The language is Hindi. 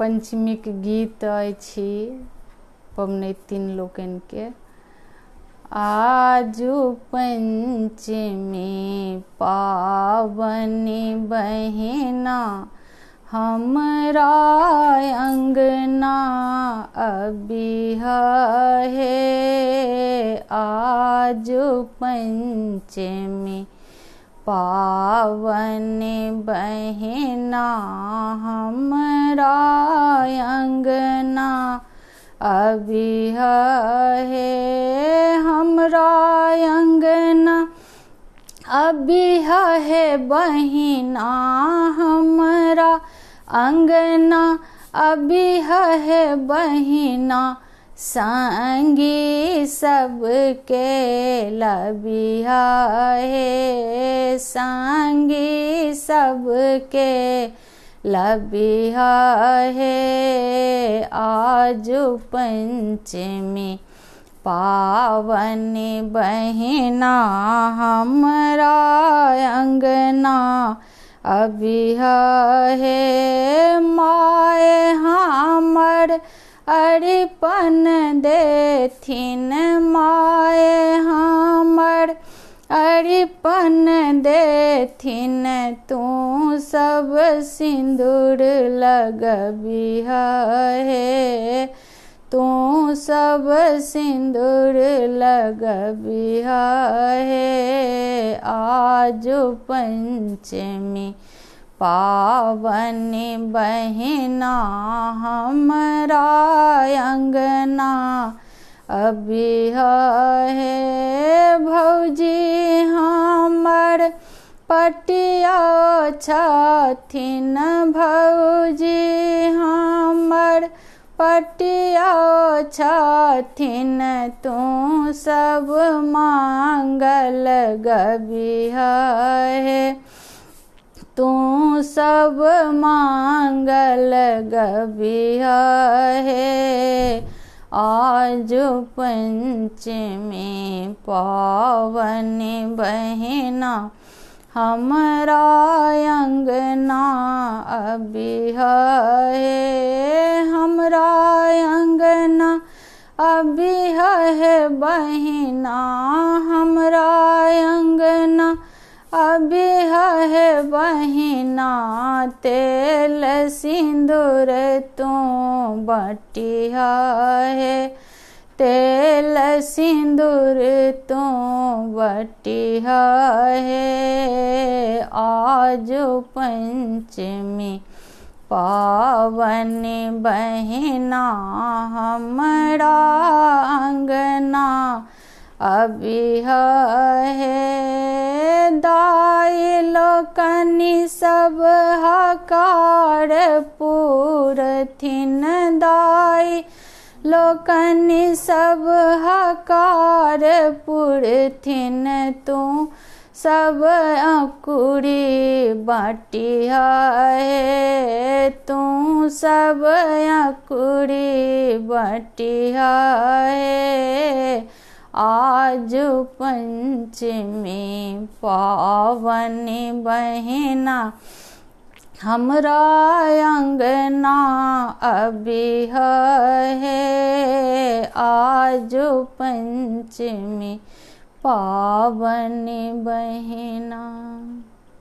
पंचमीक गीत अछि पबनैतिन लोकनिके। आजू पंचमी पावनी बहिना, हमरा अंगना अबिह हे आजू पंचमी पावन बहिना, हमरा अंगना अबिह हे हमरा अंगना। अबिह हे बहिना हमरा अंगना। अबिह हे बहिना संगी सबके लबिहा हे संगी सबके लबिहा हे आज पंचमी। पावन बहना हमरा अंगना। अबिह हे माय हमर अरिपन देथिन माय हमर अरिपन देथिन, तू सब सिंदूर लगबिह हे तू सब सिंदूर लगबिह हे आज पंचमी पावन बहिना, हमरा अंगना अबिह हे भौजी हमर पटिया छथिन भौजी हमर पटिया छथिन, तू सब मांगल गबिह हे तू सब मांगल गबिह हे आज पंचमी पावन बहना, हमरा अंगना अबिह हे। हमरा अंगना अभी है बहिना, हमरा अंगना अबिह है बहिना तेल सिंदूर तू बटिह है। तेल, सिंदूर तू बटिह हे। आज पंचमी, पावन बहिना, हमरा अंगना अभी हे। दाई लोकनि सब हकार पूरथिन दाई लोकनि सब हकार पुरथिन तू सब अकुरी बाटिह हे तू सब अकुरी बाटिह हे आज पंचमी पावन बहना हमरा अंगना अभी है। आज पंचमी पावन बहिना।